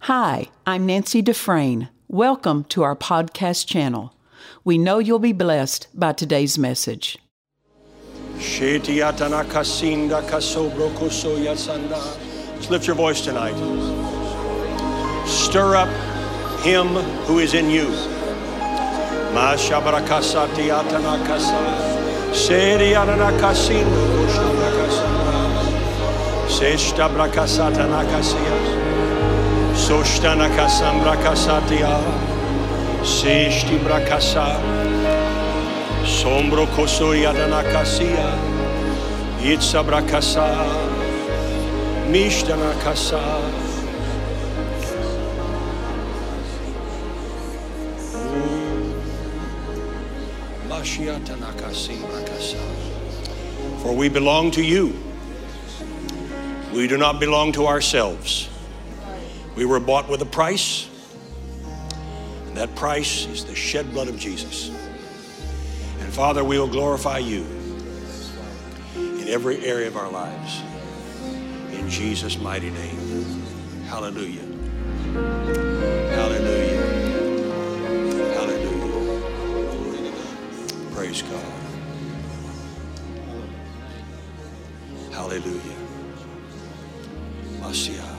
Hi, I'm Nancy Dufresne. Welcome to our podcast channel. We know you'll be blessed by today's message. Let's lift your voice tonight. Stir up him who is in you. Seshta. Soshtana kasambra kasatia. Seshti brakasa. Sombro koso yadana kasia. Itza brakasa. Mishtana kasa. Kasa. For we belong to you. We do not belong to ourselves. We were bought with a price, and that price is the shed blood of Jesus. And Father, we will glorify you in every area of our lives. In Jesus' mighty name. Hallelujah. Hallelujah. Hallelujah. Praise God. Hallelujah. Masia.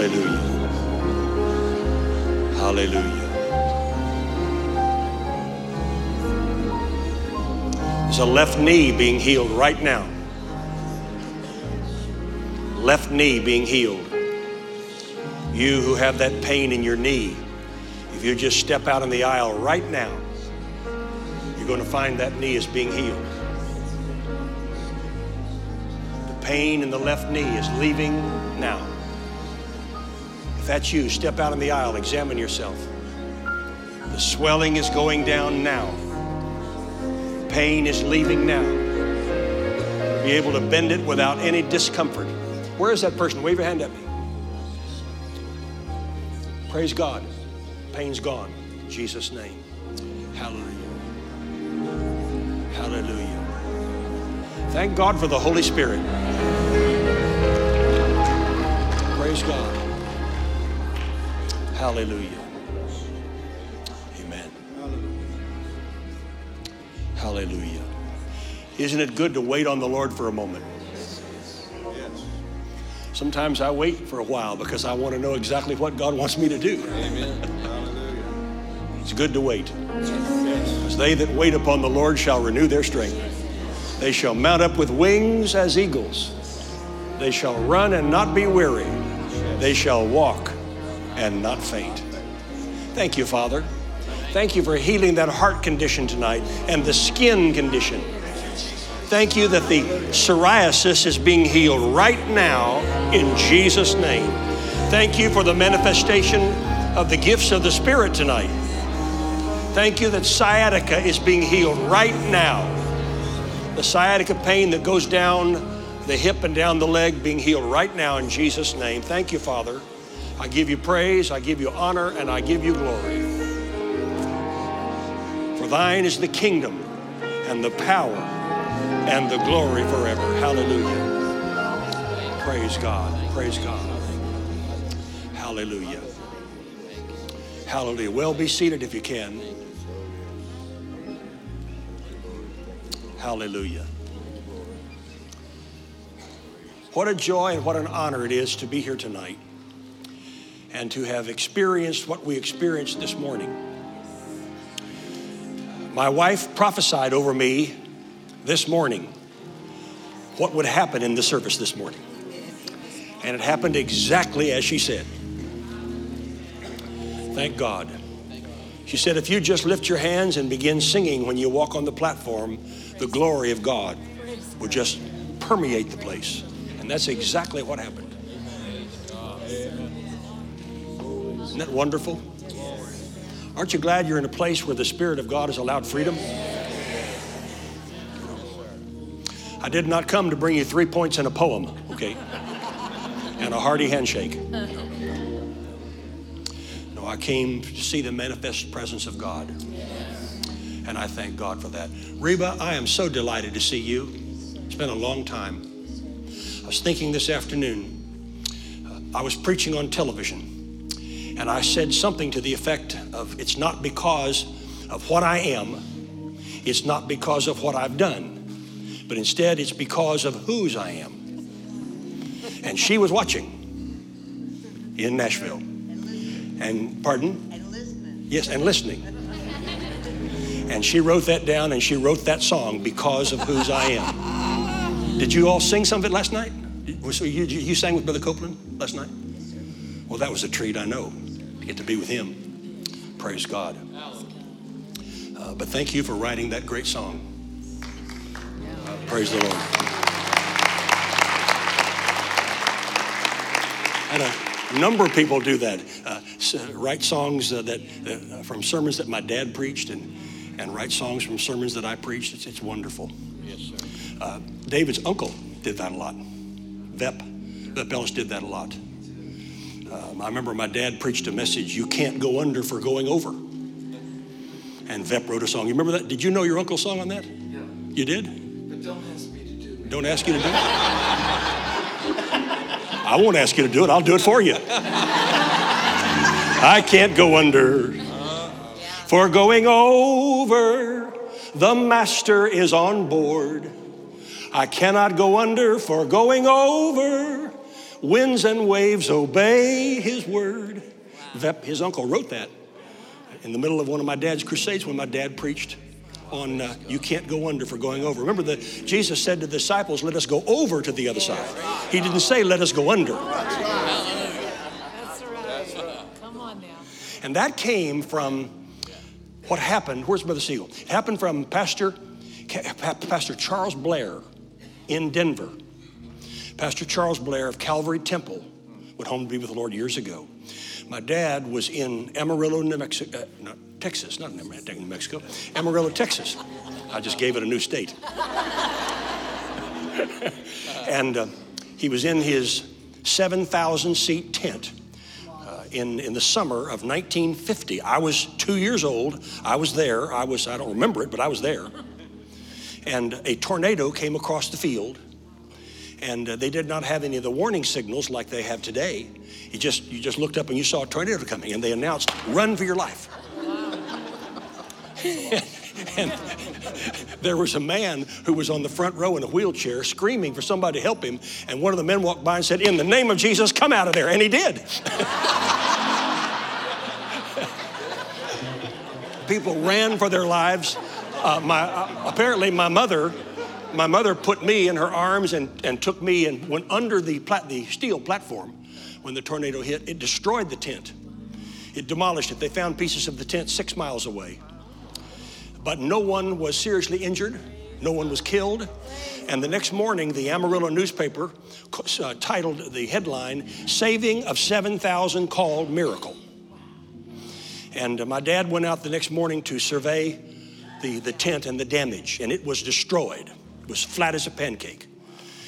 Hallelujah. Hallelujah. There's a left knee being healed right now. Left knee being healed. You who have that pain in your knee, if you just step out in the aisle right now, you're going to find that knee is being healed. The pain in the left knee is leaving now. That's you, step out in the aisle, examine yourself. The swelling is going down now. Pain is leaving now. Be able to bend it without any discomfort. Where is that person? Wave your hand at me. Praise God. Pain's gone. In Jesus' name. Hallelujah. Hallelujah. Thank God for the Holy Spirit. Praise God. Hallelujah. Amen. Hallelujah. Isn't it good to wait on the Lord for a moment? Sometimes I wait for a while because I want to know exactly what God wants me to do. Amen. Hallelujah. It's good to wait. Because they that wait upon the Lord shall renew their strength. They shall mount up with wings as eagles. They shall run and not be weary. They shall walk and not faint. Thank you, Father. Thank you for healing that heart condition tonight and the skin condition. Thank you that the psoriasis is being healed right now in Jesus' name. Thank you for the manifestation of the gifts of the Spirit tonight. Thank you that sciatica is being healed right now. The sciatica pain that goes down the hip and down the leg being healed right now in Jesus' name. Thank you, Father. I give you praise, I give you honor, and I give you glory. For thine is the kingdom and the power and the glory forever. Hallelujah. Praise God. Praise God. Hallelujah. Hallelujah. Well, be seated if you can. Hallelujah. What a joy and what an honor it is to be here tonight and to have experienced what we experienced this morning. My wife prophesied over me this morning what would happen in the service this morning. And it happened exactly as she said. Thank God. She said, if you just lift your hands and begin singing when you walk on the platform, the glory of God will just permeate the place. And that's exactly what happened. Isn't that wonderful? Aren't you glad you're in a place where the Spirit of God has allowed freedom? I did not come to bring you three points in a poem, okay? And a hearty handshake. No, I came to see the manifest presence of God. And I thank God for that. Reba, I am so delighted to see you. It's been a long time. I was thinking this afternoon, uh, I was preaching on television, and I said something to the effect of it's not because of what I am, it's not because of what I've done, but instead it's because of whose I am. And she was watching in Nashville. And pardon? And listening. Yes, and listening. And she wrote that down and she wrote that song because of whose I am. Did you all sing some of it last night? You, you sang with Brother Copeland last night? Well, that was a treat, I know, get to be with him. Praise God. Uh, but thank you for writing that great song. Uh, praise the Lord. And a number of people do that. Uh, write songs uh, that uh, from sermons that my dad preached, and and write songs from sermons that I preached. It's, it's wonderful. Yes, sir. Uh, David's uncle did that a lot. Vep, Vep Ellis did that a lot. Um, I remember my dad preached a message, "You can't go under for going over." And Vep wrote a song. You remember that? Did you know your uncle's song on that? Yeah. You did? But don't ask me to do it. Don't ask you to do it. I won't ask you to do it. I'll do it for you. I can't go under for going over. The master is on board. I cannot go under for going over. Winds and waves obey his word. Vep, his uncle wrote that in the middle of one of my dad's crusades when my dad preached on uh, you can't go under for going over. Remember that Jesus said to the disciples, "Let us go over to the other side." He didn't say, "Let us go under." That's right. Come on now. And that came from what happened. Where's Brother Siegel? It happened from Pastor Pastor Charles Blair in Denver. Pastor Charles Blair of Calvary Temple went home to be with the Lord years ago. My dad was in Amarillo, New Mexico, uh, not Texas, not New New Mexico, Amarillo, Texas. I just gave it a new state. and uh, he was in his 7,000 seat tent uh, in, in the summer of 1950. I was two years old. I was there. I was, I don't remember it, but I was there. And a tornado came across the field, and uh, they did not have any of the warning signals like they have today. You just, you just looked up and you saw a tornado coming, and they announced, run for your life. and there was a man who was on the front row in a wheelchair screaming for somebody to help him. And one of the men walked by and said, In the name of Jesus, come out of there. And he did. People ran for their lives. Uh, my, uh, apparently, my mother. My mother put me in her arms and, and took me and went under the, plat- the steel platform when the tornado hit. It destroyed the tent. It demolished it. They found pieces of the tent six miles away but no one was seriously injured. No one was killed. And the next morning, the Amarillo newspaper uh, titled the headline, Saving of 7,000 Called Miracle. And uh, my dad went out the next morning to survey the, the tent and the damage, and it was destroyed. Was flat as a pancake.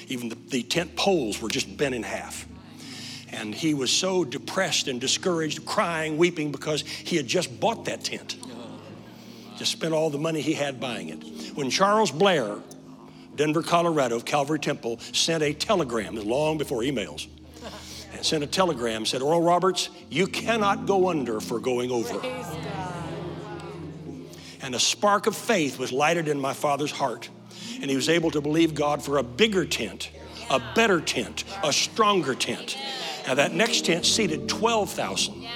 Even the, the tent poles were just bent in half. And he was so depressed and discouraged, crying, weeping, because he had just bought that tent just spent all the money he had buying it. When Charles Blair, Denver, Colorado, Calvary Temple, sent a telegram, long before emails, and sent a telegram, said, Oral Roberts, you cannot go under for going over. And a spark of faith was lighted in my father's heart, and he was able to believe God for a bigger tent, a better tent, a stronger tent. Now, that next tent seated 12,000.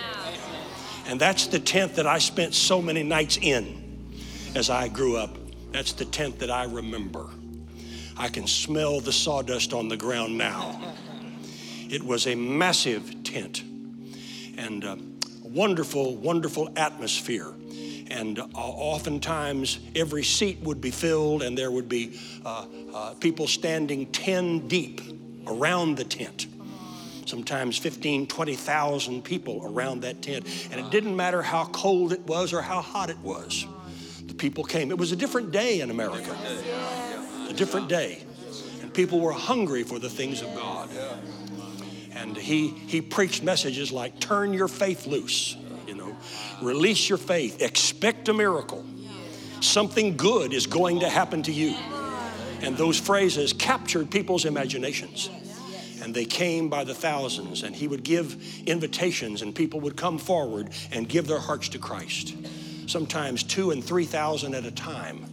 And that's the tent that I spent so many nights in as I grew up. That's the tent that I remember. I can smell the sawdust on the ground now. It was a massive tent and a wonderful, wonderful atmosphere. And uh, oftentimes, every seat would be filled, and there would be uh, uh, people standing 10 deep around the tent sometimes 15, 20,000 people around that tent. And it didn't matter how cold it was or how hot it was. The people came. It was a different day in America, a different day. And people were hungry for the things of God. And he, he preached messages like turn your faith loose, release your faith, expect a miracle. Something good is going to happen to you. And those phrases captured people's imaginations. And they came by the thousands, and he would give invitations, and people would come forward and give their hearts to Christ. Sometimes two and three thousand at a time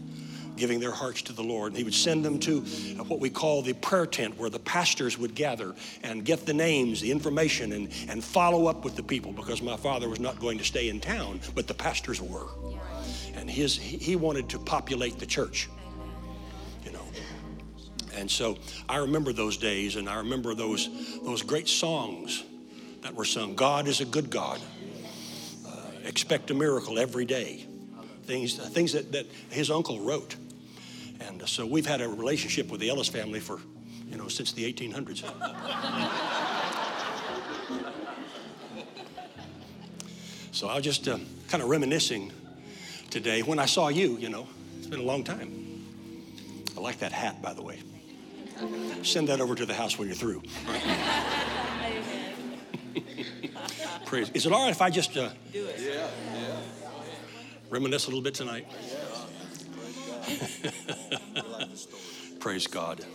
giving their hearts to the Lord. And he would send them to what we call the prayer tent, where the pastors would gather and get the names, the information, and, and follow up with the people because my father was not going to stay in town, but the pastors were. And his, he wanted to populate the church. You know. And so I remember those days, and I remember those, those great songs that were sung. God is a good God. Uh, expect a miracle every day. Things, things that, that his uncle wrote. And so we've had a relationship with the Ellis family for, you know, since the 1800s. so I was just uh, kind of reminiscing today when I saw you, you know, it's been a long time. I like that hat, by the way. Send that over to the house when you're through. Praise. Is it all right if I just uh, Do it. Yeah, yeah. reminisce a little bit tonight? Praise God.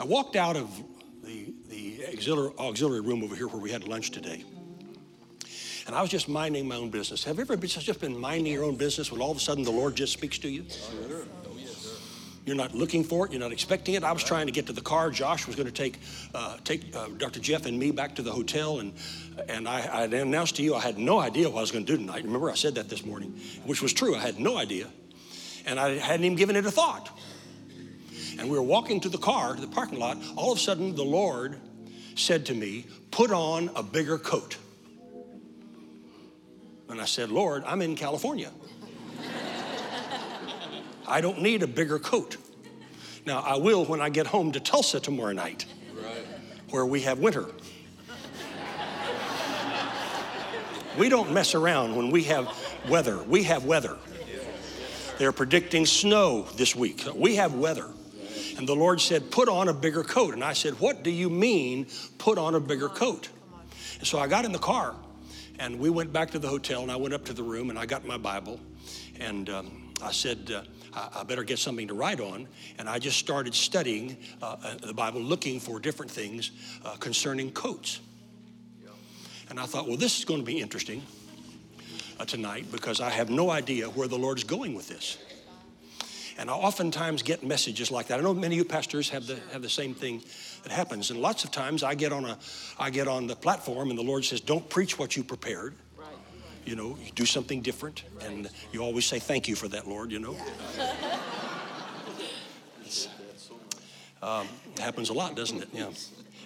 I walked out of the, the auxiliary, auxiliary room over here where we had lunch today. And I was just minding my own business. Have you ever been, just been minding your own business when all of a sudden the Lord just speaks to you? You're not looking for it. You're not expecting it. I was trying to get to the car. Josh was going to take uh, take uh, Dr. Jeff and me back to the hotel, and and I, I announced to you I had no idea what I was going to do tonight. Remember, I said that this morning, which was true. I had no idea, and I hadn't even given it a thought. And we were walking to the car, to the parking lot. All of a sudden, the Lord said to me, "Put on a bigger coat." And I said, "Lord, I'm in California." I don't need a bigger coat. Now, I will when I get home to Tulsa tomorrow night, where we have winter. we don't mess around when we have weather. We have weather. They're predicting snow this week. We have weather. And the Lord said, Put on a bigger coat. And I said, What do you mean, put on a bigger coat? And so I got in the car and we went back to the hotel and I went up to the room and I got my Bible and um, I said, uh, I, better get something to write on. And I just started studying uh, uh, the Bible, looking for different things uh, concerning coats. And I thought, well, this is going to be interesting tonight because I have no idea where the Lord's going with this. And I oftentimes get messages like that. I know many of you pastors have the have the same thing that happens. And lots of times I get on a I get on the platform and the Lord says, Don't preach what you prepared. You know, you do something different. And you always say, Thank you for that, Lord, you know. It's, um, it happens a lot, doesn't it? Yeah.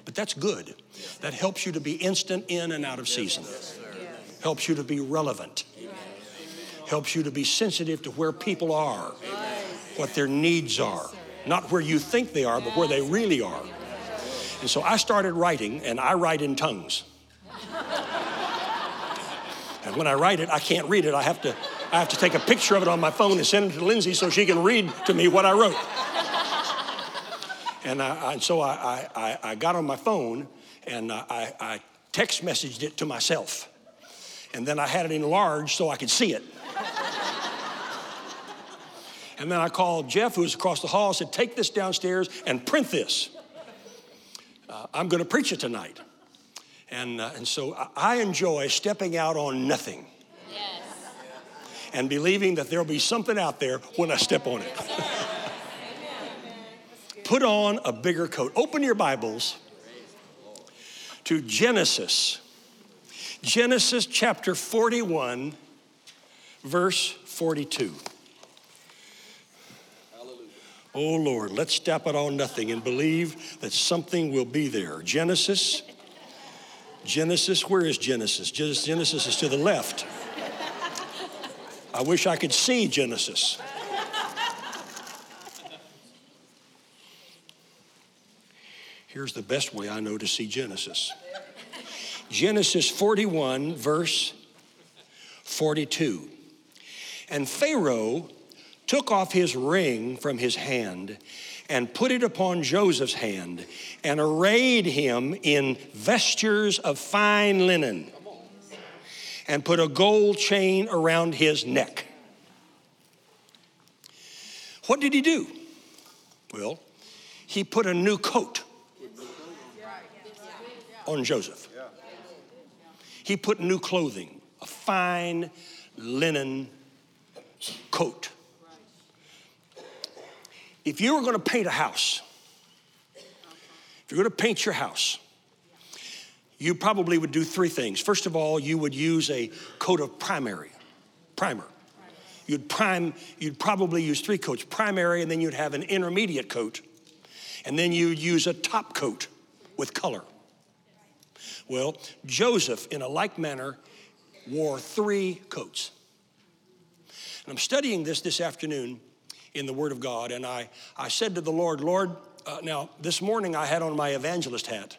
But that's good. That helps you to be instant in and out of season. Helps you to be relevant. Helps you to be sensitive to where people are what their needs are. Not where you think they are, but where they really are. And so I started writing, and I write in tongues. And when I write it, I can't read it. I have to, I have to take a picture of it on my phone and send it to Lindsay so she can read to me what I wrote. And, I, I, so I, I, I got on my phone and I, I text messaged it to myself. And then I had it enlarged so I could see it. And then I called Jeff, who was across the hall, said, Take this downstairs and print this. Uh, I'm going to preach it tonight. And, uh, and so I enjoy stepping out on nothing Yes. and believing that there'll be something out there when I step on it. Put on a bigger coat. Open your Bibles to Genesis. Genesis chapter 41, verse 42. Hallelujah. Oh Lord, let's step it on nothing and believe that something will be there. Genesis, Genesis, where is Genesis? Genesis Genesis is to the left. I wish I could see Genesis. Here's the best way I know to see Genesis Genesis 41, verse 42. And Pharaoh took off his ring from his hand and put it upon Joseph's hand and arrayed him in vestures of fine linen and put a gold chain around his neck. What did he do? Well, he put a new coat on Joseph. He put new clothing, a fine linen coat. If you were going to paint a house, if you're going to paint your house, you probably would do three things. First of all, you would use a coat of primary, primer. You'd prime, you'd probably use three coats, primary, and then you'd have an intermediate coat, and then you'd use a top coat with color. Well, Joseph, in a like manner, wore three coats. And I'm studying this this afternoon in the Word of God, and I, I said to the Lord, Lord, uh, now this morning I had on my evangelist hat,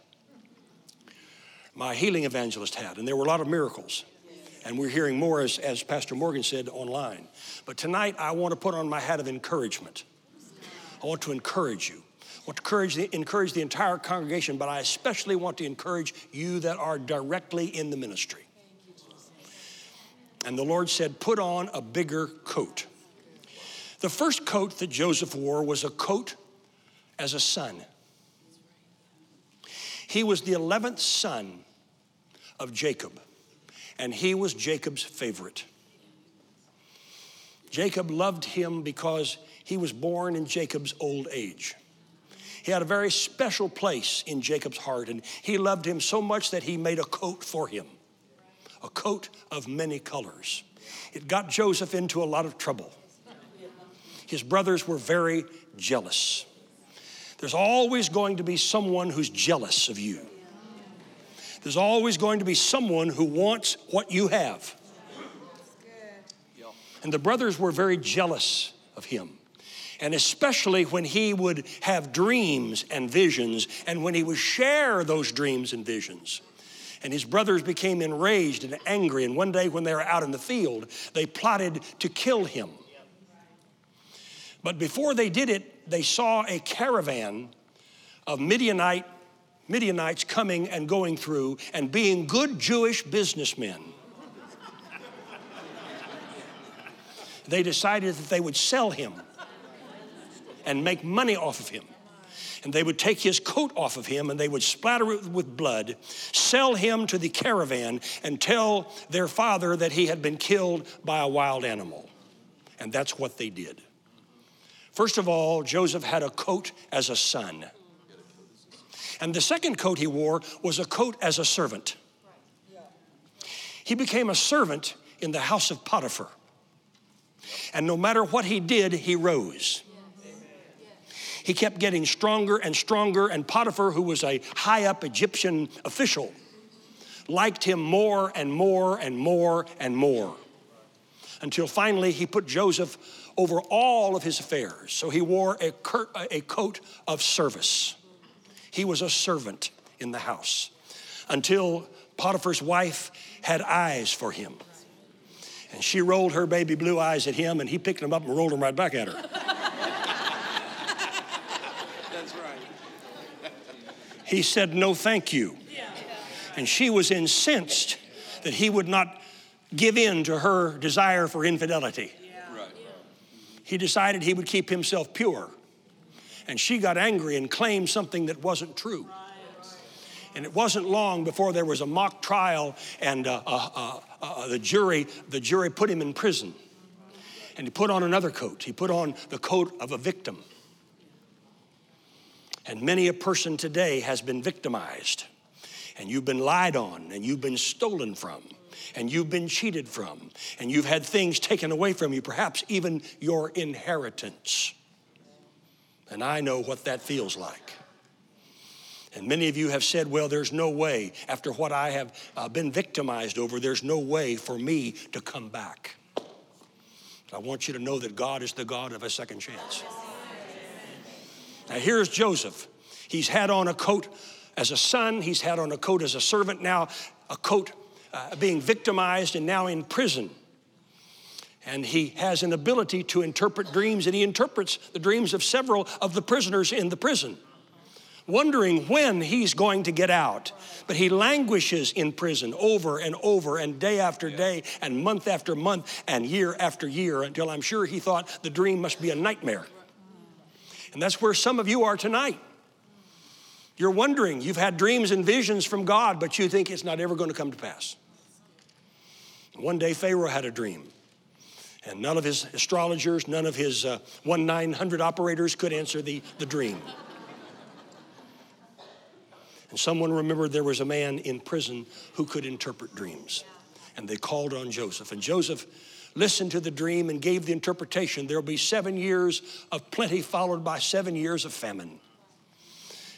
my healing evangelist hat, and there were a lot of miracles. And we're hearing more, as, as Pastor Morgan said, online. But tonight I want to put on my hat of encouragement. I want to encourage you. Want to encourage the, encourage the entire congregation, but I especially want to encourage you that are directly in the ministry. And the Lord said, Put on a bigger coat. The first coat that Joseph wore was a coat as a son. He was the 11th son of Jacob, and he was Jacob's favorite. Jacob loved him because he was born in Jacob's old age. He had a very special place in Jacob's heart, and he loved him so much that he made a coat for him, a coat of many colors. It got Joseph into a lot of trouble. His brothers were very jealous. There's always going to be someone who's jealous of you. There's always going to be someone who wants what you have. And the brothers were very jealous of him. And especially when he would have dreams and visions, and when he would share those dreams and visions. And his brothers became enraged and angry. And one day, when they were out in the field, they plotted to kill him. But before they did it, they saw a caravan of Midianite, Midianites coming and going through and being good Jewish businessmen. they decided that they would sell him and make money off of him. And they would take his coat off of him and they would splatter it with blood, sell him to the caravan, and tell their father that he had been killed by a wild animal. And that's what they did. First of all, Joseph had a coat as a son. And the second coat he wore was a coat as a servant. He became a servant in the house of Potiphar. And no matter what he did, he rose. He kept getting stronger and stronger, and Potiphar, who was a high up Egyptian official, liked him more and more and more and more. Until finally he put Joseph over all of his affairs. So he wore a, cur- a coat of service. He was a servant in the house until Potiphar's wife had eyes for him. And she rolled her baby blue eyes at him, and he picked them up and rolled them right back at her. That's right. He said, No, thank you. And she was incensed that he would not give in to her desire for infidelity. He decided he would keep himself pure. And she got angry and claimed something that wasn't true. And it wasn't long before there was a mock trial, and uh, uh, uh, uh, the jury the jury put him in prison. And he put on another coat. He put on the coat of a victim. And many a person today has been victimized, and you've been lied on, and you've been stolen from, and you've been cheated from, and you've had things taken away from you, perhaps even your inheritance. And I know what that feels like. And many of you have said, well, there's no way, after what I have uh, been victimized over, there's no way for me to come back. I want you to know that God is the God of a second chance. Now, here's Joseph. He's had on a coat as a son, he's had on a coat as a servant, now a coat uh, being victimized, and now in prison. And he has an ability to interpret dreams, and he interprets the dreams of several of the prisoners in the prison, wondering when he's going to get out. But he languishes in prison over and over, and day after day, and month after month, and year after year, until I'm sure he thought the dream must be a nightmare. And that's where some of you are tonight. You're wondering, you've had dreams and visions from God, but you think it's not ever going to come to pass. One day, Pharaoh had a dream, and none of his astrologers, none of his uh, 1 900 operators could answer the, the dream. And someone remembered there was a man in prison who could interpret dreams. And they called on Joseph. And Joseph listened to the dream and gave the interpretation. There will be seven years of plenty, followed by seven years of famine.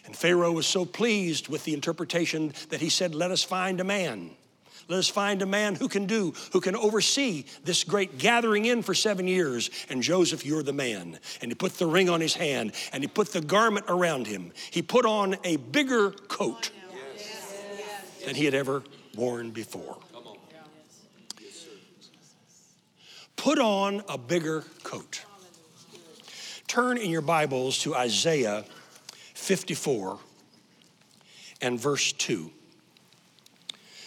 And Pharaoh was so pleased with the interpretation that he said, Let us find a man. Let us find a man who can do, who can oversee this great gathering in for seven years. And Joseph, you're the man. And he put the ring on his hand and he put the garment around him. He put on a bigger coat than he had ever worn before. Put on a bigger coat. Turn in your Bibles to Isaiah 54 and verse 2.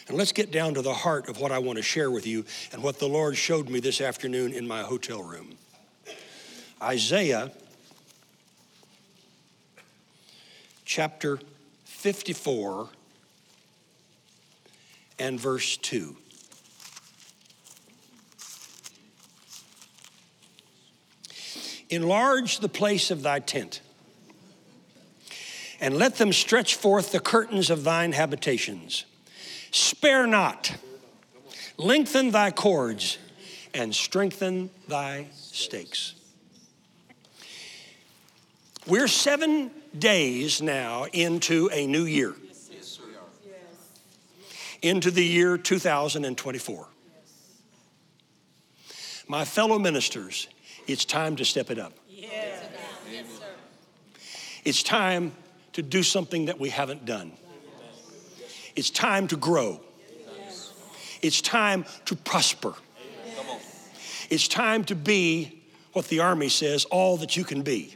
And let's get down to the heart of what I want to share with you and what the Lord showed me this afternoon in my hotel room. Isaiah chapter 54 and verse 2. Enlarge the place of thy tent, and let them stretch forth the curtains of thine habitations. Spare not, lengthen thy cords, and strengthen thy stakes. We're seven days now into a new year, into the year 2024. My fellow ministers, it's time to step it up. Yes. It's time to do something that we haven't done. It's time to grow. It's time to prosper. It's time to be what the army says all that you can be.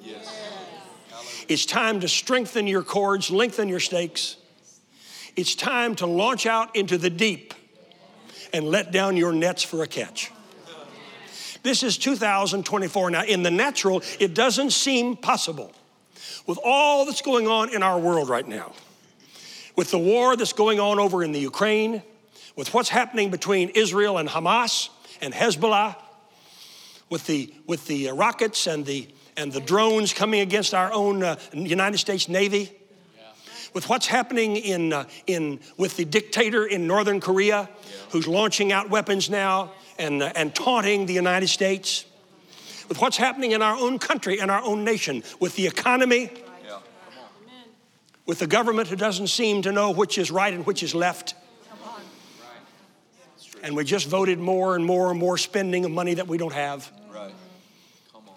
It's time to strengthen your cords, lengthen your stakes. It's time to launch out into the deep and let down your nets for a catch. This is 2024. Now, in the natural, it doesn't seem possible with all that's going on in our world right now, with the war that's going on over in the Ukraine, with what's happening between Israel and Hamas and Hezbollah, with the, with the rockets and the, and the drones coming against our own uh, United States Navy, with what's happening in, uh, in, with the dictator in Northern Korea who's launching out weapons now and, uh, and taunting the United States, with what's happening in our own country and our own nation, with the economy, with the government who doesn't seem to know which is right and which is left. And we just voted more and more and more spending of money that we don't have.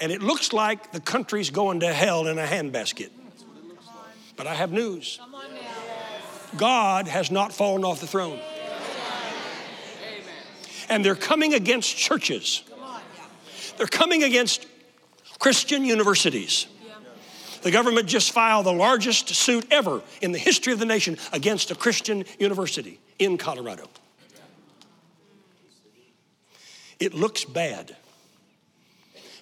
And it looks like the country's going to hell in a handbasket. But I have news God has not fallen off the throne. And they're coming against churches, they're coming against Christian universities. The government just filed the largest suit ever in the history of the nation against a Christian university in Colorado. It looks bad.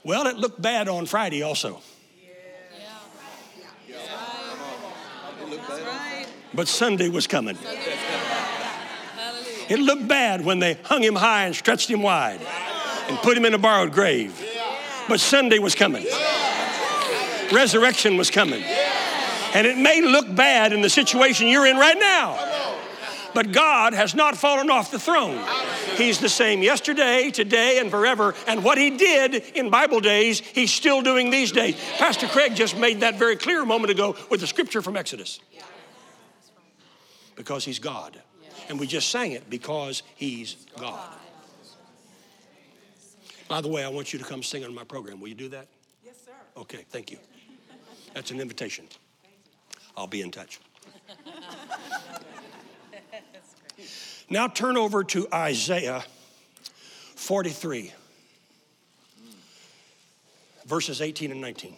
Well, it looked bad on Friday also. But Sunday was coming. It looked bad when they hung him high and stretched him wide and put him in a borrowed grave. But Sunday was coming. Resurrection was coming. And it may look bad in the situation you're in right now. But God has not fallen off the throne. He's the same yesterday, today, and forever. And what He did in Bible days, He's still doing these days. Pastor Craig just made that very clear a moment ago with the scripture from Exodus. Because He's God. And we just sang it because He's God. By the way, I want you to come sing on my program. Will you do that? Yes, sir. Okay, thank you. That's an invitation. I'll be in touch. Now turn over to Isaiah 43, verses 18 and 19.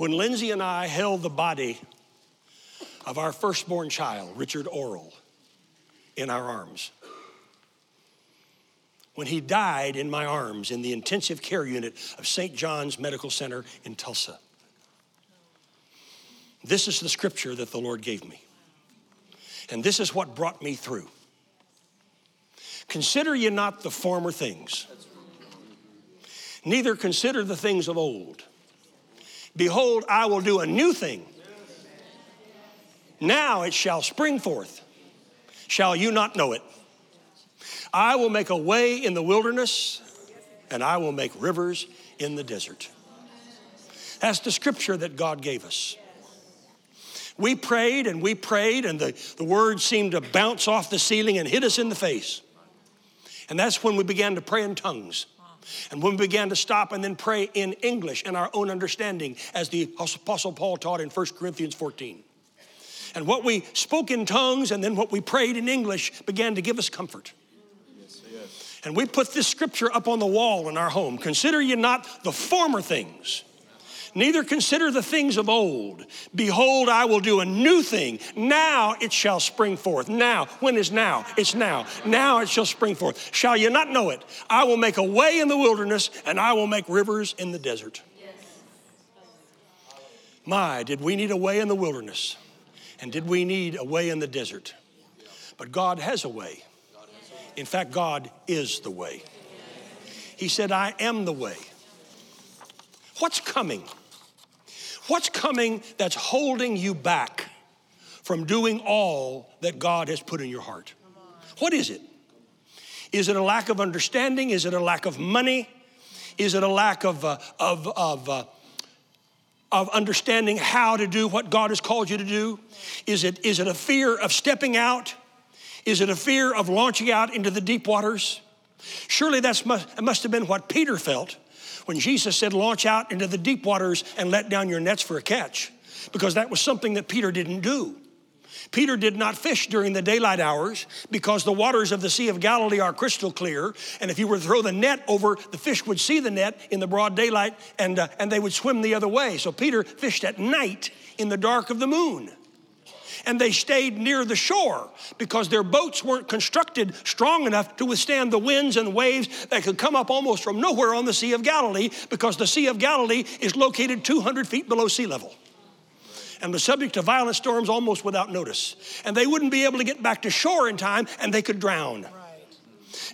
When Lindsay and I held the body of our firstborn child, Richard Oral, in our arms, when he died in my arms in the intensive care unit of St. John's Medical Center in Tulsa. This is the scripture that the Lord gave me. And this is what brought me through. Consider ye not the former things, neither consider the things of old. Behold, I will do a new thing. Now it shall spring forth. Shall you not know it? I will make a way in the wilderness, and I will make rivers in the desert. That's the scripture that God gave us. We prayed and we prayed, and the, the words seemed to bounce off the ceiling and hit us in the face. And that's when we began to pray in tongues. And when we began to stop and then pray in English and our own understanding, as the Apostle Paul taught in 1 Corinthians 14. And what we spoke in tongues and then what we prayed in English began to give us comfort. Yes, yes. And we put this scripture up on the wall in our home. Consider ye not the former things, neither consider the things of old. Behold, I will do a new thing. Now it shall spring forth. Now, when is now? It's now. Now it shall spring forth. Shall you not know it? I will make a way in the wilderness, and I will make rivers in the desert. My, did we need a way in the wilderness? And did we need a way in the desert? But God has a way. In fact, God is the way. He said, I am the way. What's coming? What's coming that's holding you back from doing all that God has put in your heart? What is it? Is it a lack of understanding? Is it a lack of money? Is it a lack of, uh, of, of, uh, of understanding how to do what God has called you to do? Is it, is it a fear of stepping out? Is it a fear of launching out into the deep waters? Surely that must, must have been what Peter felt when Jesus said, Launch out into the deep waters and let down your nets for a catch, because that was something that Peter didn't do. Peter did not fish during the daylight hours because the waters of the Sea of Galilee are crystal clear. And if you were to throw the net over, the fish would see the net in the broad daylight and, uh, and they would swim the other way. So Peter fished at night in the dark of the moon and they stayed near the shore because their boats weren't constructed strong enough to withstand the winds and waves that could come up almost from nowhere on the Sea of Galilee because the Sea of Galilee is located 200 feet below sea level and was subject to violent storms almost without notice. And they wouldn't be able to get back to shore in time and they could drown. Right.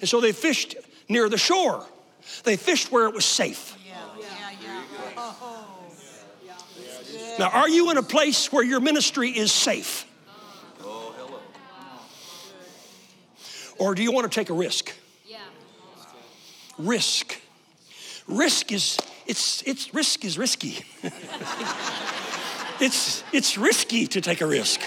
And so they fished near the shore. They fished where it was safe. Yeah. Yeah, yeah. Oh. Now, are you in a place where your ministry is safe? Or do you want to take a risk? Yeah. Risk. Risk is it's it's risk is risky. it's it's risky to take a risk.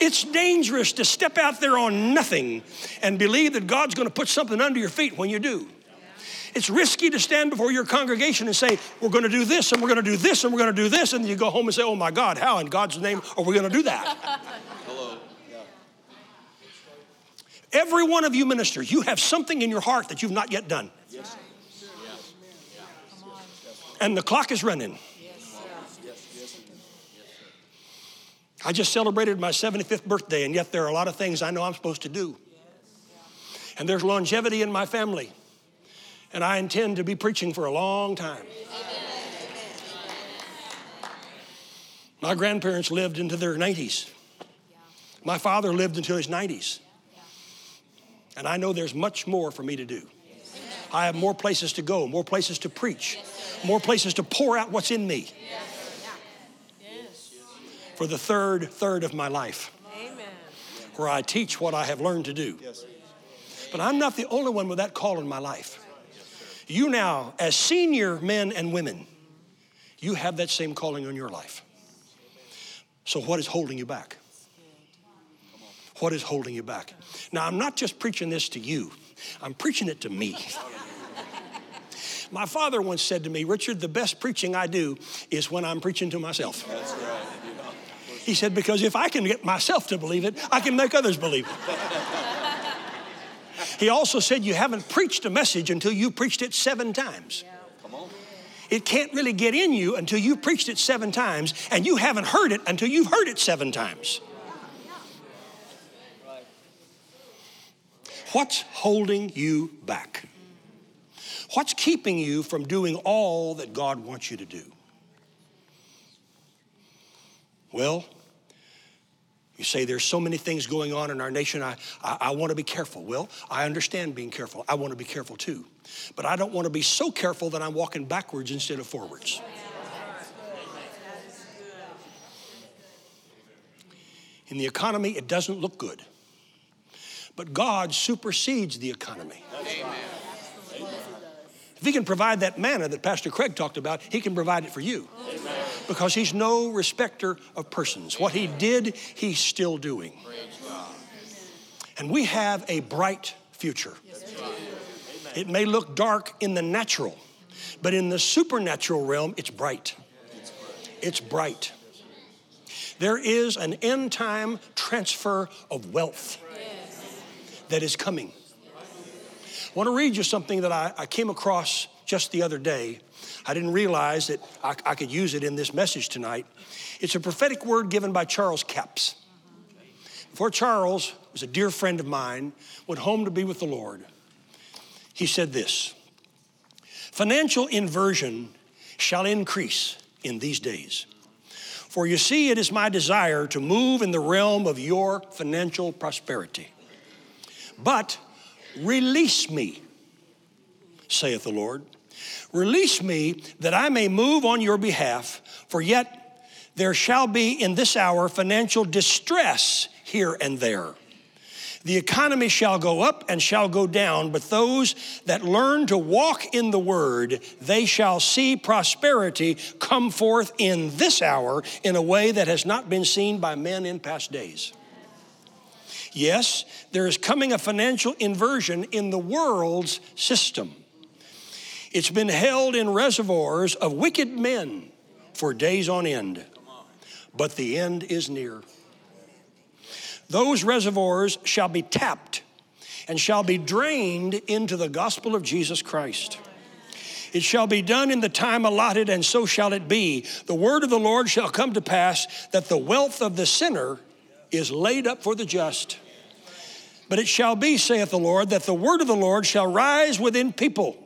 It's dangerous to step out there on nothing and believe that God's going to put something under your feet when you do. It's risky to stand before your congregation and say, We're going to do this, and we're going to do this, and we're going to do this. And you go home and say, Oh my God, how in God's name are we going to do that? Hello. Every one of you ministers, you have something in your heart that you've not yet done. Yes. And the clock is running. I just celebrated my 75th birthday, and yet there are a lot of things I know I'm supposed to do. And there's longevity in my family and I intend to be preaching for a long time. My grandparents lived into their 90s. My father lived until his 90s. And I know there's much more for me to do. I have more places to go, more places to preach, more places to pour out what's in me for the third third of my life, where I teach what I have learned to do. But I'm not the only one with that call in my life. You now, as senior men and women, you have that same calling on your life. So, what is holding you back? What is holding you back? Now, I'm not just preaching this to you, I'm preaching it to me. My father once said to me, Richard, the best preaching I do is when I'm preaching to myself. He said, because if I can get myself to believe it, I can make others believe it. He also said, You haven't preached a message until you preached it seven times. It can't really get in you until you preached it seven times, and you haven't heard it until you've heard it seven times. What's holding you back? What's keeping you from doing all that God wants you to do? Well, you say there's so many things going on in our nation. I, I, I want to be careful. Well, I understand being careful. I want to be careful too. But I don't want to be so careful that I'm walking backwards instead of forwards. In the economy, it doesn't look good. But God supersedes the economy. If He can provide that manna that Pastor Craig talked about, He can provide it for you. Because He's no respecter of persons. What He did, He's still doing. And we have a bright future. It may look dark in the natural, but in the supernatural realm, it's bright. It's bright. There is an end time transfer of wealth that is coming. I want to read you something that I, I came across just the other day. I didn't realize that I, I could use it in this message tonight. It's a prophetic word given by Charles Capps. Before Charles was a dear friend of mine, went home to be with the Lord. He said this Financial inversion shall increase in these days. For you see, it is my desire to move in the realm of your financial prosperity. But release me, saith the Lord. Release me that I may move on your behalf, for yet there shall be in this hour financial distress here and there. The economy shall go up and shall go down, but those that learn to walk in the word, they shall see prosperity come forth in this hour in a way that has not been seen by men in past days. Yes, there is coming a financial inversion in the world's system. It's been held in reservoirs of wicked men for days on end, but the end is near. Those reservoirs shall be tapped and shall be drained into the gospel of Jesus Christ. It shall be done in the time allotted, and so shall it be. The word of the Lord shall come to pass that the wealth of the sinner is laid up for the just. But it shall be, saith the Lord, that the word of the Lord shall rise within people,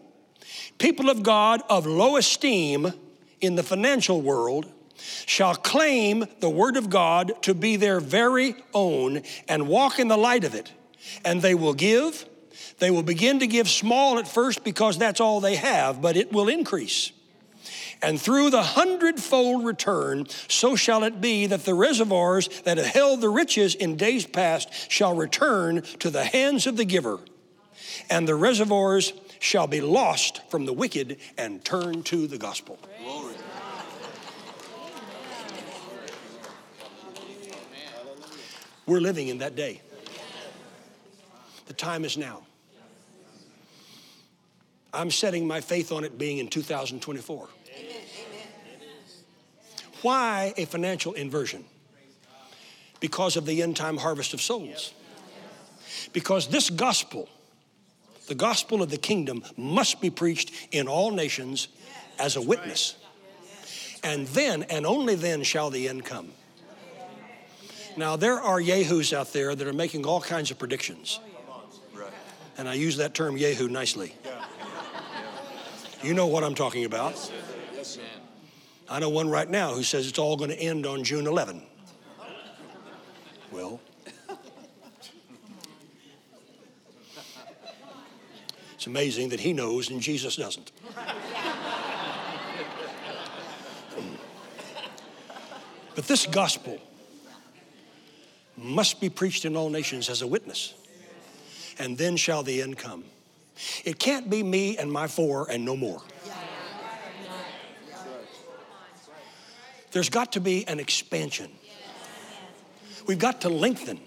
people of God of low esteem in the financial world shall claim the word of God to be their very own and walk in the light of it. And they will give. They will begin to give small at first because that's all they have, but it will increase. And through the hundredfold return, so shall it be that the reservoirs that have held the riches in days past shall return to the hands of the giver. And the reservoirs shall be lost from the wicked and turn to the gospel. Glory. We're living in that day. The time is now. I'm setting my faith on it being in 2024. Why a financial inversion? Because of the end time harvest of souls. Because this gospel, the gospel of the kingdom, must be preached in all nations as a witness. And then, and only then, shall the end come. Now, there are yahoos out there that are making all kinds of predictions. And I use that term yahoo nicely. You know what I'm talking about. I know one right now who says it's all going to end on June 11. Well, it's amazing that he knows and Jesus doesn't. But this gospel must be preached in all nations as a witness, and then shall the end come. It can't be me and my four and no more. There's got to be an expansion. We've got to lengthen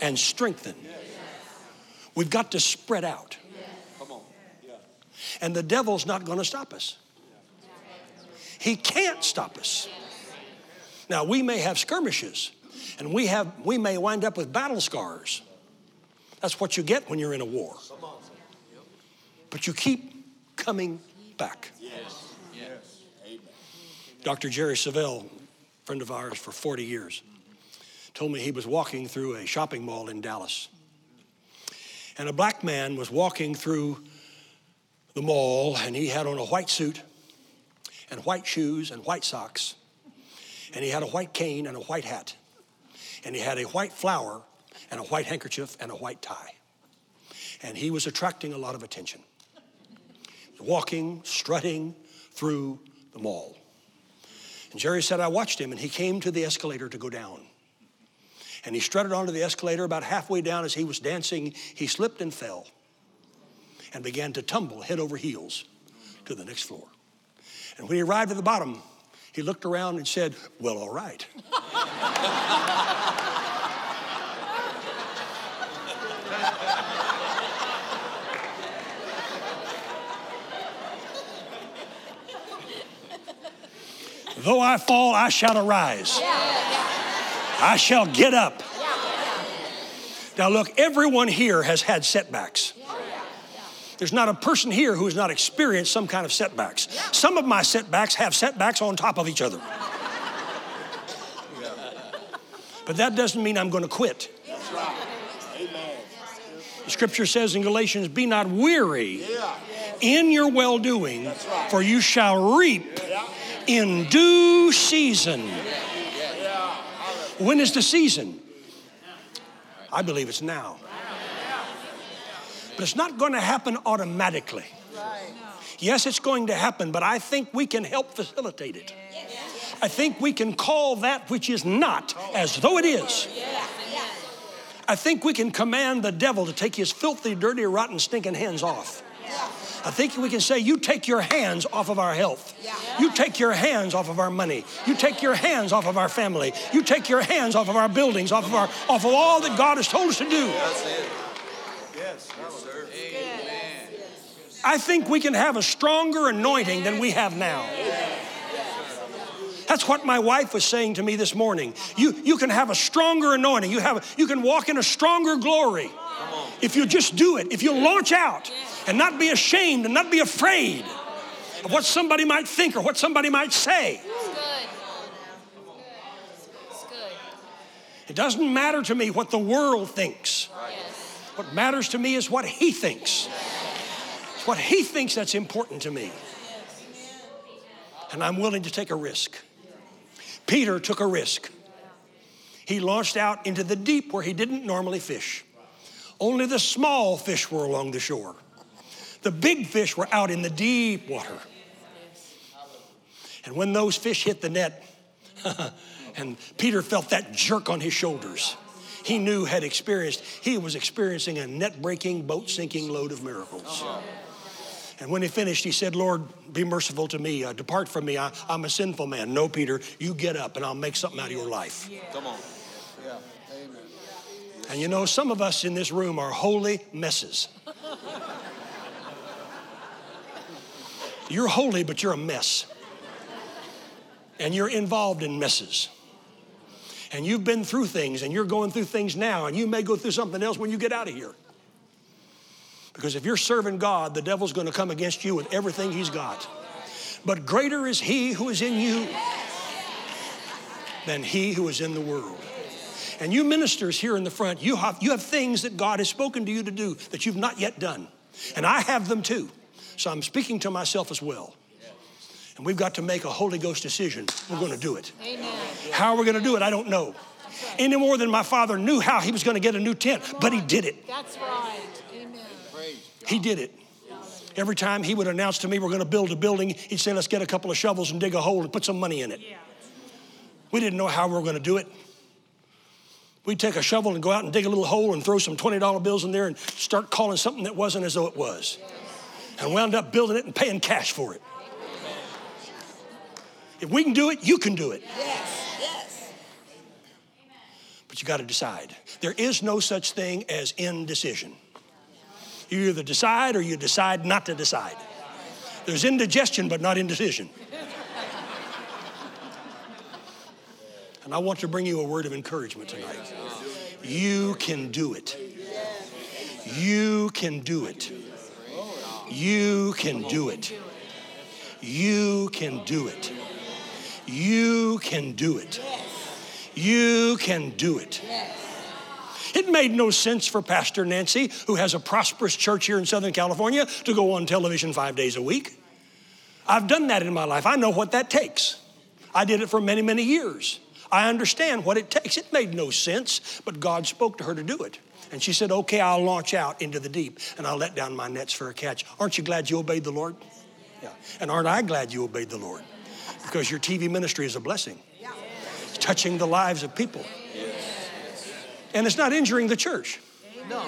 and strengthen. We've got to spread out. And the devil's not going to stop us. He can't stop us. Now, we may have skirmishes and we, have, we may wind up with battle scars. That's what you get when you're in a war. But you keep coming back. Dr. Jerry Savelle, friend of ours for 40 years, told me he was walking through a shopping mall in Dallas. And a black man was walking through the mall, and he had on a white suit and white shoes and white socks. And he had a white cane and a white hat. And he had a white flower and a white handkerchief and a white tie. And he was attracting a lot of attention. Walking, strutting through the mall. And Jerry said, I watched him, and he came to the escalator to go down. And he strutted onto the escalator about halfway down as he was dancing. He slipped and fell and began to tumble head over heels to the next floor. And when he arrived at the bottom, he looked around and said, Well, all right. Though I fall, I shall arise. I shall get up. Now, look, everyone here has had setbacks. There's not a person here who has not experienced some kind of setbacks. Some of my setbacks have setbacks on top of each other. But that doesn't mean I'm going to quit. The scripture says in Galatians, Be not weary in your well doing, for you shall reap in due season. When is the season? I believe it's now. But it's not going to happen automatically. Yes, it's going to happen, but I think we can help facilitate it. I think we can call that which is not as though it is. I think we can command the devil to take his filthy, dirty, rotten, stinking hands off. I think we can say, You take your hands off of our health. You take your hands off of our money. You take your hands off of our family. You take your hands off of our buildings, off of, our, off of all that God has told us to do. That's it. Yes. I think we can have a stronger anointing than we have now. That's what my wife was saying to me this morning. You, you can have a stronger anointing. You, have, you can walk in a stronger glory if you just do it. If you launch out and not be ashamed and not be afraid of what somebody might think or what somebody might say. It doesn't matter to me what the world thinks. What matters to me is what he thinks. What he thinks that's important to me. And I'm willing to take a risk. Peter took a risk. He launched out into the deep where he didn't normally fish. Only the small fish were along the shore. The big fish were out in the deep water. And when those fish hit the net, and Peter felt that jerk on his shoulders, he knew had experienced, he was experiencing a net breaking, boat sinking load of miracles. And when he finished, he said, Lord, be merciful to me. Uh, depart from me. I, am a sinful man. No, Peter, you get up and I'll make something out of your life. Come on. Yeah. Amen. And you know, some of us in this room are holy messes. you're holy, but you're a mess. And you're involved in messes. And you've been through things and you're going through things now, and you may go through something else when you get out of here. Because if you're serving God, the devil's going to come against you with everything he's got. But greater is he who is in you than he who is in the world. And you ministers here in the front, you have, you have things that God has spoken to you to do that you've not yet done. And I have them too. So I'm speaking to myself as well. And we've got to make a Holy Ghost decision. We're going to do it. Amen. How we're going to do it, I don't know. Any more than my father knew how he was going to get a new tent, but he did it. That's right. He did it. Every time he would announce to me we're going to build a building, he'd say, let's get a couple of shovels and dig a hole and put some money in it. We didn't know how we were going to do it. We'd take a shovel and go out and dig a little hole and throw some $20 bills in there and start calling something that wasn't as though it was. And wound up building it and paying cash for it. If we can do it, you can do it. Yes. Yes. But you got to decide. There is no such thing as indecision. You either decide or you decide not to decide. There's indigestion, but not indecision. And I want to bring you a word of encouragement tonight. You can do it. You can do it. You can do it. You can do it. You can do it. You can do it. It made no sense for Pastor Nancy, who has a prosperous church here in Southern California, to go on television five days a week. I've done that in my life. I know what that takes. I did it for many, many years. I understand what it takes. It made no sense, but God spoke to her to do it. And she said, Okay, I'll launch out into the deep and I'll let down my nets for a catch. Aren't you glad you obeyed the Lord? Yeah. And aren't I glad you obeyed the Lord? Because your TV ministry is a blessing, it's touching the lives of people. And it's not injuring the church. No.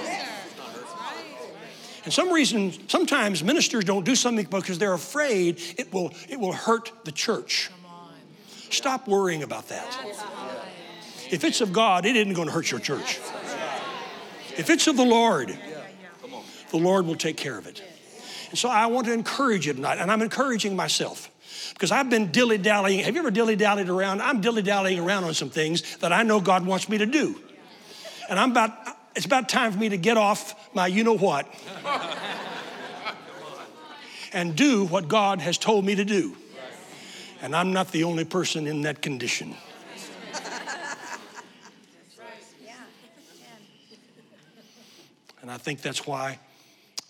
And some reason, sometimes ministers don't do something because they're afraid it will, it will hurt the church. Stop worrying about that. If it's of God, it isn't going to hurt your church. If it's of the Lord, the Lord will take care of it. And so I want to encourage you tonight, and I'm encouraging myself because I've been dilly dallying. Have you ever dilly dallied around? I'm dilly dallying around on some things that I know God wants me to do. And I'm about, it's about time for me to get off my you know what and do what God has told me to do. And I'm not the only person in that condition. And I think that's why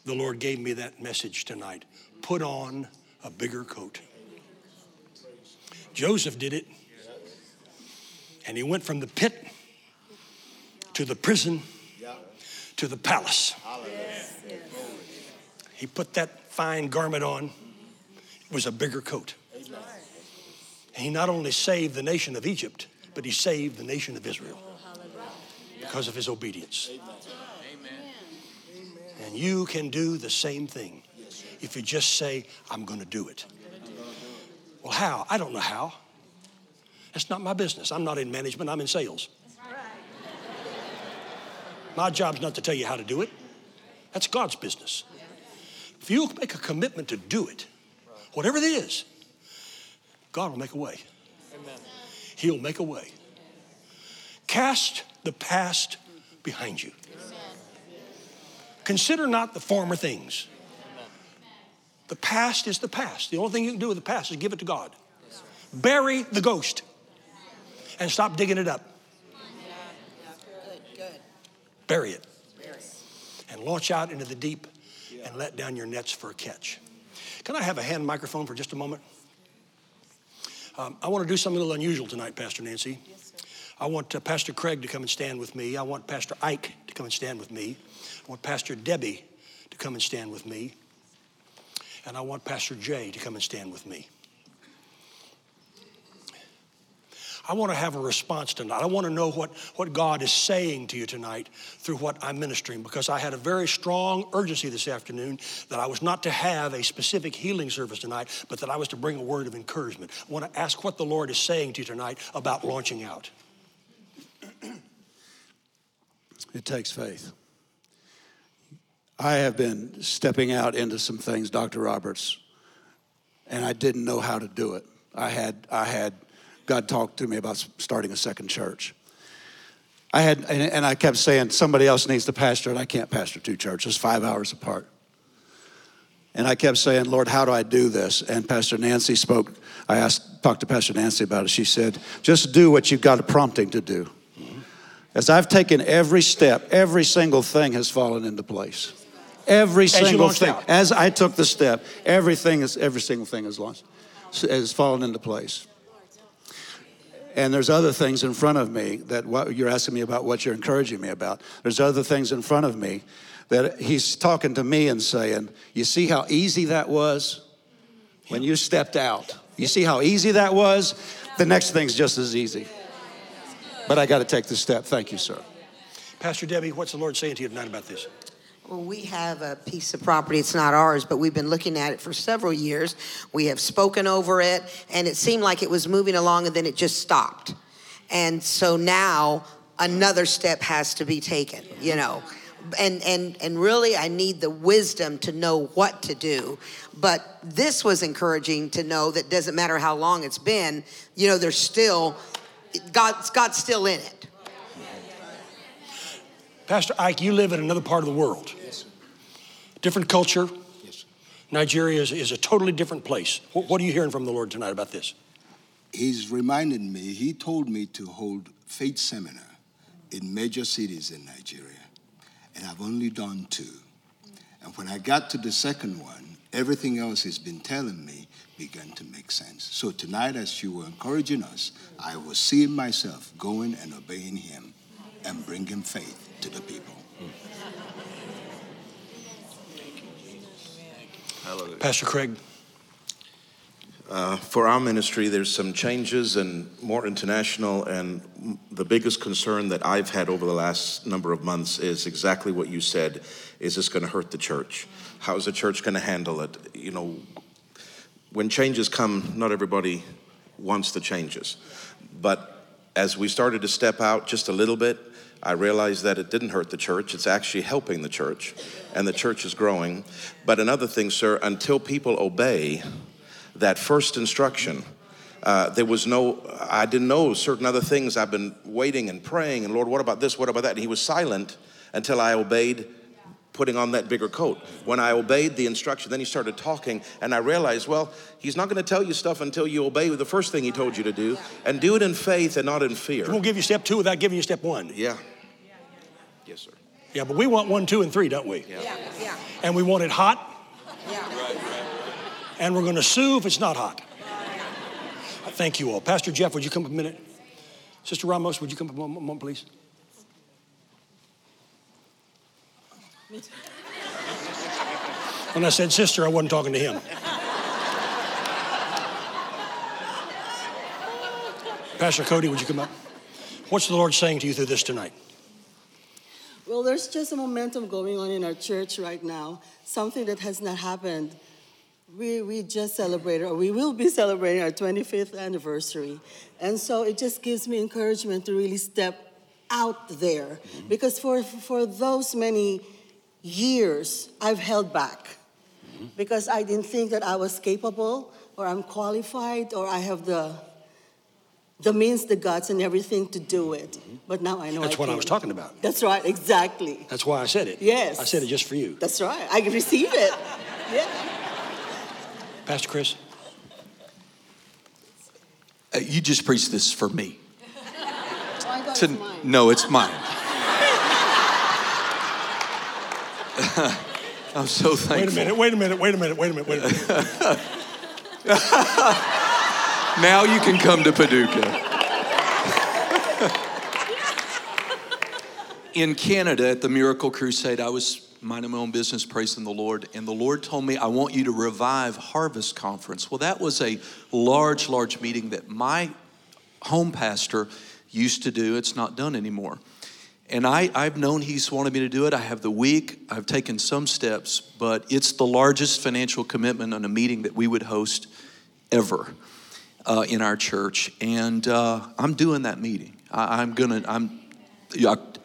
the Lord gave me that message tonight. Put on a bigger coat. Joseph did it. And he went from the pit to the prison to the palace. He put that fine garment on, it was a bigger coat. And He not only saved the nation of Egypt, but he saved the nation of Israel because of his obedience. And you can do the same thing if you just say, I'm going to do it. Well, how? I don't know how. That's not my business. I'm not in management, I'm in sales. My job's not to tell you how to do it, that's God's business. If you make a commitment to do it, whatever it is, God will make a way. He'll make a way. Cast the past behind you. Consider not the former things. The past is the past. The only thing you can do with the past is give it to God. Bury the ghost and stop digging it up. Bury it. And launch out into the deep and let down your nets for a catch. Can I have a hand microphone for just a moment? Um, I want to do something a little unusual tonight, Pastor Nancy. I want uh, Pastor Craig to come and stand with me. I want Pastor Ike to come and stand with me. I want Pastor Debbie to come and stand with me. And I want Pastor Jay to come and stand with me. I want to have a response tonight. I want to know what, what God is saying to you tonight through what I'm ministering because I had a very strong urgency this afternoon that I was not to have a specific healing service tonight, but that I was to bring a word of encouragement. I want to ask what the Lord is saying to you tonight about launching out. It takes faith. I have been stepping out into some things, Dr. Roberts, and I didn't know how to do it. I had, I had, God talked to me about starting a second church. I had, and, and I kept saying, somebody else needs to pastor, and I can't pastor two churches five hours apart. And I kept saying, Lord, how do I do this? And Pastor Nancy spoke. I asked, talked to Pastor Nancy about it. She said, just do what you've got a prompting to do. As I've taken every step, every single thing has fallen into place. Every single thing. out. As I took the step, everything is every single thing has launched, has fallen into place. And there's other things in front of me that what you're asking me about what you're encouraging me about. There's other things in front of me that he's talking to me and saying, You see how easy that was when you stepped out? You see how easy that was? The next thing's just as easy. But I got to take the step. Thank you, sir. Pastor Debbie, what's the Lord saying to you tonight about this? Well, we have a piece of property. It's not ours, but we've been looking at it for several years. We have spoken over it, and it seemed like it was moving along, and then it just stopped. And so now another step has to be taken, you know. And, and, and really, I need the wisdom to know what to do. But this was encouraging to know that doesn't matter how long it's been, you know, there's still, God's, God's still in it. Pastor Ike, you live in another part of the world. Different culture. Nigeria is, is a totally different place. What, what are you hearing from the Lord tonight about this? He's reminded me, he told me to hold faith seminar in major cities in Nigeria, and I've only done two. And when I got to the second one, everything else he's been telling me began to make sense. So tonight, as you were encouraging us, I was seeing myself going and obeying him and bringing faith to the people. Hmm. Pastor Craig. Uh, for our ministry, there's some changes and more international. And the biggest concern that I've had over the last number of months is exactly what you said: Is this going to hurt the church? How is the church going to handle it? You know, when changes come, not everybody wants the changes. But as we started to step out just a little bit, I realized that it didn't hurt the church. It's actually helping the church, and the church is growing. But another thing, sir, until people obey that first instruction, uh, there was no, I didn't know certain other things. I've been waiting and praying, and Lord, what about this? What about that? And He was silent until I obeyed putting on that bigger coat. When I obeyed the instruction, then he started talking, and I realized, well, he's not going to tell you stuff until you obey the first thing he told you to do, and do it in faith and not in fear. He won't give you step two without giving you step one. Yeah. Yes, sir. Yeah, but we want one, two, and three, don't we? Yeah. Yeah, yeah, And we want it hot, yeah. and we're going to sue if it's not hot. Thank you all. Pastor Jeff, would you come up a minute? Sister Ramos, would you come up a moment, moment, please? When I said sister, I wasn't talking to him. Pastor Cody, would you come up? What's the Lord saying to you through this tonight? Well, there's just a momentum going on in our church right now, something that has not happened. We, we just celebrated, or we will be celebrating our 25th anniversary. And so it just gives me encouragement to really step out there. Because for, for those many years, I've held back because I didn't think that I was capable, or I'm qualified, or I have the, the means, the guts, and everything to do it. But now I know That's I what I was talking about. That's right, exactly. That's why I said it. Yes. I said it just for you. That's right. I receive it. Yeah. Pastor Chris? Uh, you just preached this for me. I To- it's mine. no, it's mine. I'm so thankful. Wait a minute, wait a minute, wait a minute, wait a minute, wait a minute. Now you can come to Paducah. In Canada at the Miracle Crusade, I was minding my own business, praising the Lord, and the Lord told me, I want you to revive Harvest Conference. Well, that was a large, large meeting that my home pastor used to do. It's not done anymore. And I, I've known he's wanted me to do it. I have the week, I've taken some steps, but it's the largest financial commitment on a meeting that we would host ever uh, in our church. And uh, I'm doing that meeting. I, I'm gonna, I'm,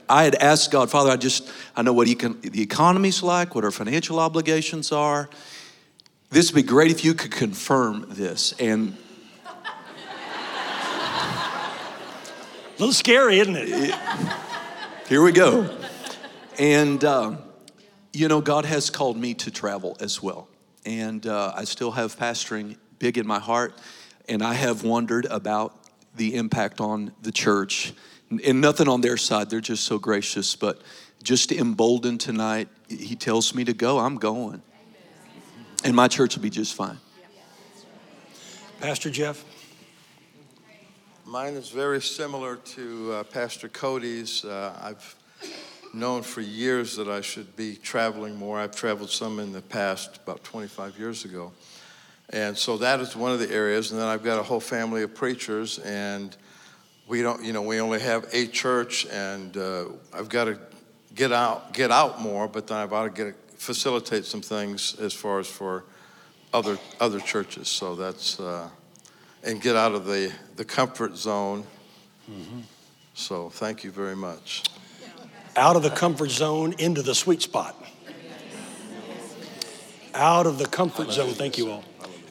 I had asked God, Father, I just, I know what econ- the economy's like, what our financial obligations are. This would be great if you could confirm this. And A little scary, isn't it? Here we go. And, um, you know, God has called me to travel as well. And uh, I still have pastoring big in my heart. And I have wondered about the impact on the church. And nothing on their side, they're just so gracious. But just emboldened tonight, He tells me to go, I'm going. And my church will be just fine. Pastor Jeff? Mine is very similar to uh, Pastor Cody's. Uh, I've known for years that I should be traveling more. I've traveled some in the past, about 25 years ago. And so that is one of the areas. And then I've got a whole family of preachers, and we don't, you know, we only have a church, and uh, I've got to get out, get out more. But then I've got to get facilitate some things as far as for other other churches. So that's uh, and get out of the the comfort zone. So thank you very much. Out of the comfort zone into the sweet spot. Out of the comfort zone, thank you all.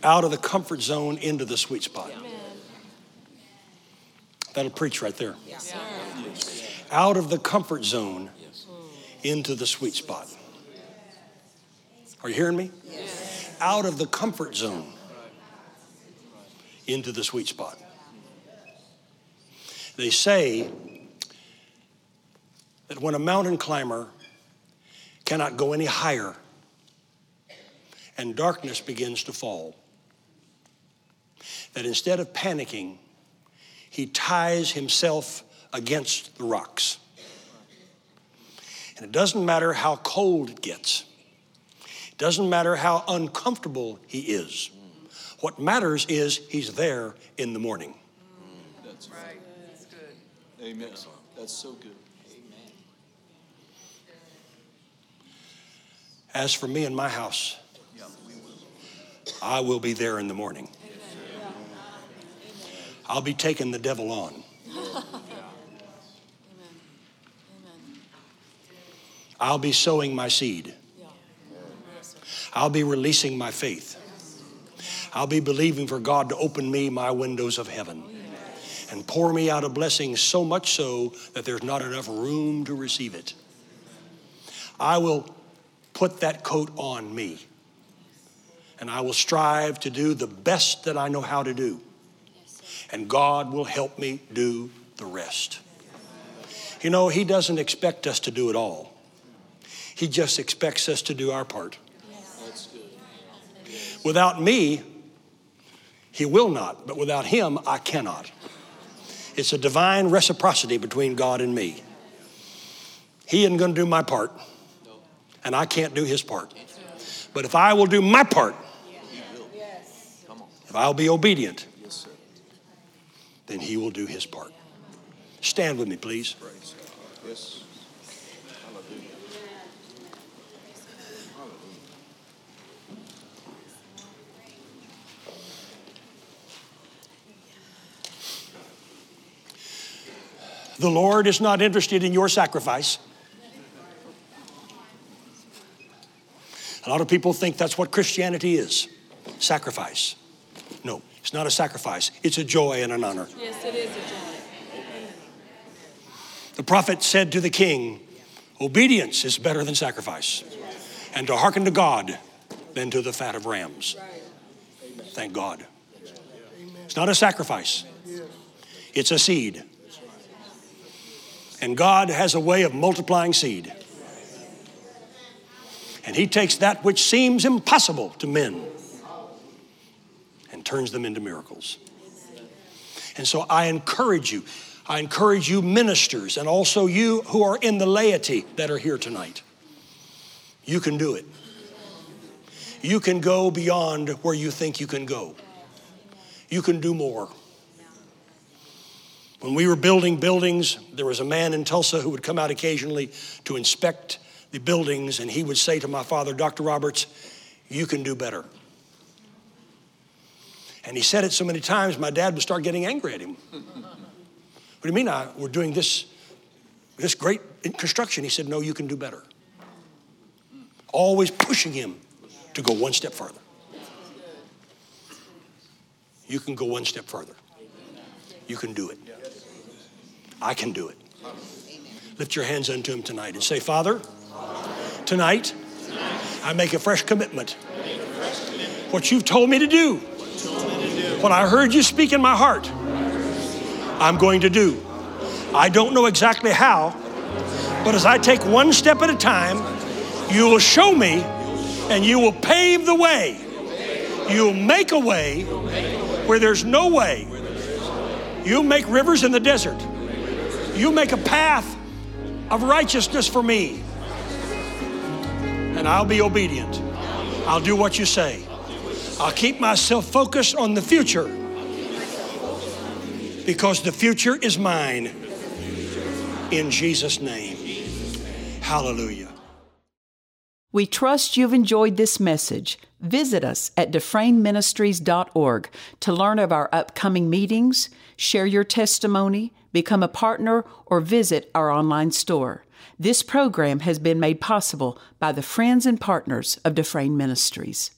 Out of the comfort zone into the sweet spot. That'll preach right there. Out of the comfort zone into the sweet spot. Are you hearing me? Out of the comfort zone into the sweet spot. They say, that when a mountain climber cannot go any higher and darkness begins to fall, that instead of panicking, he ties himself against the rocks. And it doesn't matter how cold it gets, it doesn't matter how uncomfortable he is. What matters is he's there in the morning. That's right. That's good. Amen. That's so good. Amen. As for me and my house, I will be there in the morning. I'll be taking the devil on. I'll be sowing my seed. I'll be releasing my faith. I'll be believing for God to open me my windows of heaven and pour me out a blessing so much so that there's not enough room to receive it. I will put that coat on me and I will strive to do the best that I know how to do. And God will help me do the rest. You know, He doesn't expect us to do it all, He just expects us to do our part. Without me, He will not, but without Him, I cannot. It's a divine reciprocity between God and me. He isn't going to do my part, and I can't do His part. But if I will do my part, if I'll be obedient, then He will do His part. Stand with me, please. Yes. The Lord is not interested in your sacrifice. A lot of people think that's what Christianity is sacrifice. No, it's not a sacrifice, it's a joy and an honor. Yes, it is a joy. The prophet said to the king, Obedience is better than sacrifice, and to hearken to God than to the fat of rams. Thank God. It's not a sacrifice, it's a seed. And God has a way of multiplying seed. And He takes that which seems impossible to men and turns them into miracles. And so I encourage you, I encourage you, ministers, and also you who are in the laity that are here tonight. You can do it. You can go beyond where you think you can go. You can do more. When we were building buildings, there was a man in Tulsa who would come out occasionally to inspect the buildings, and he would say to my father, Dr. Roberts, you can do better. And he said it so many times, my dad would start getting angry at him. what do you mean I, we're doing this, this great construction? He said, No, you can do better. Always pushing him to go one step further. You can go one step further. You can do it. I can do it. Lift your hands unto him tonight and say, Father, tonight I make a fresh commitment. What you've told me to do, what I heard you speak in my heart, I'm going to do. I don't know exactly how, but as I take one step at a time, you will show me and you will pave the way. You'll make a way where there's no way. You'll make rivers in the desert. You'll make a path of righteousness for me. And I'll be obedient. I'll do what you say. I'll keep myself focused on the future because the future is mine. In Jesus' name. Hallelujah. We trust you've enjoyed this message. Visit us at dufresneministries.org to learn of our upcoming meetings, share your testimony, become a partner, or visit our online store. This program has been made possible by the friends and partners of Dufresne Ministries.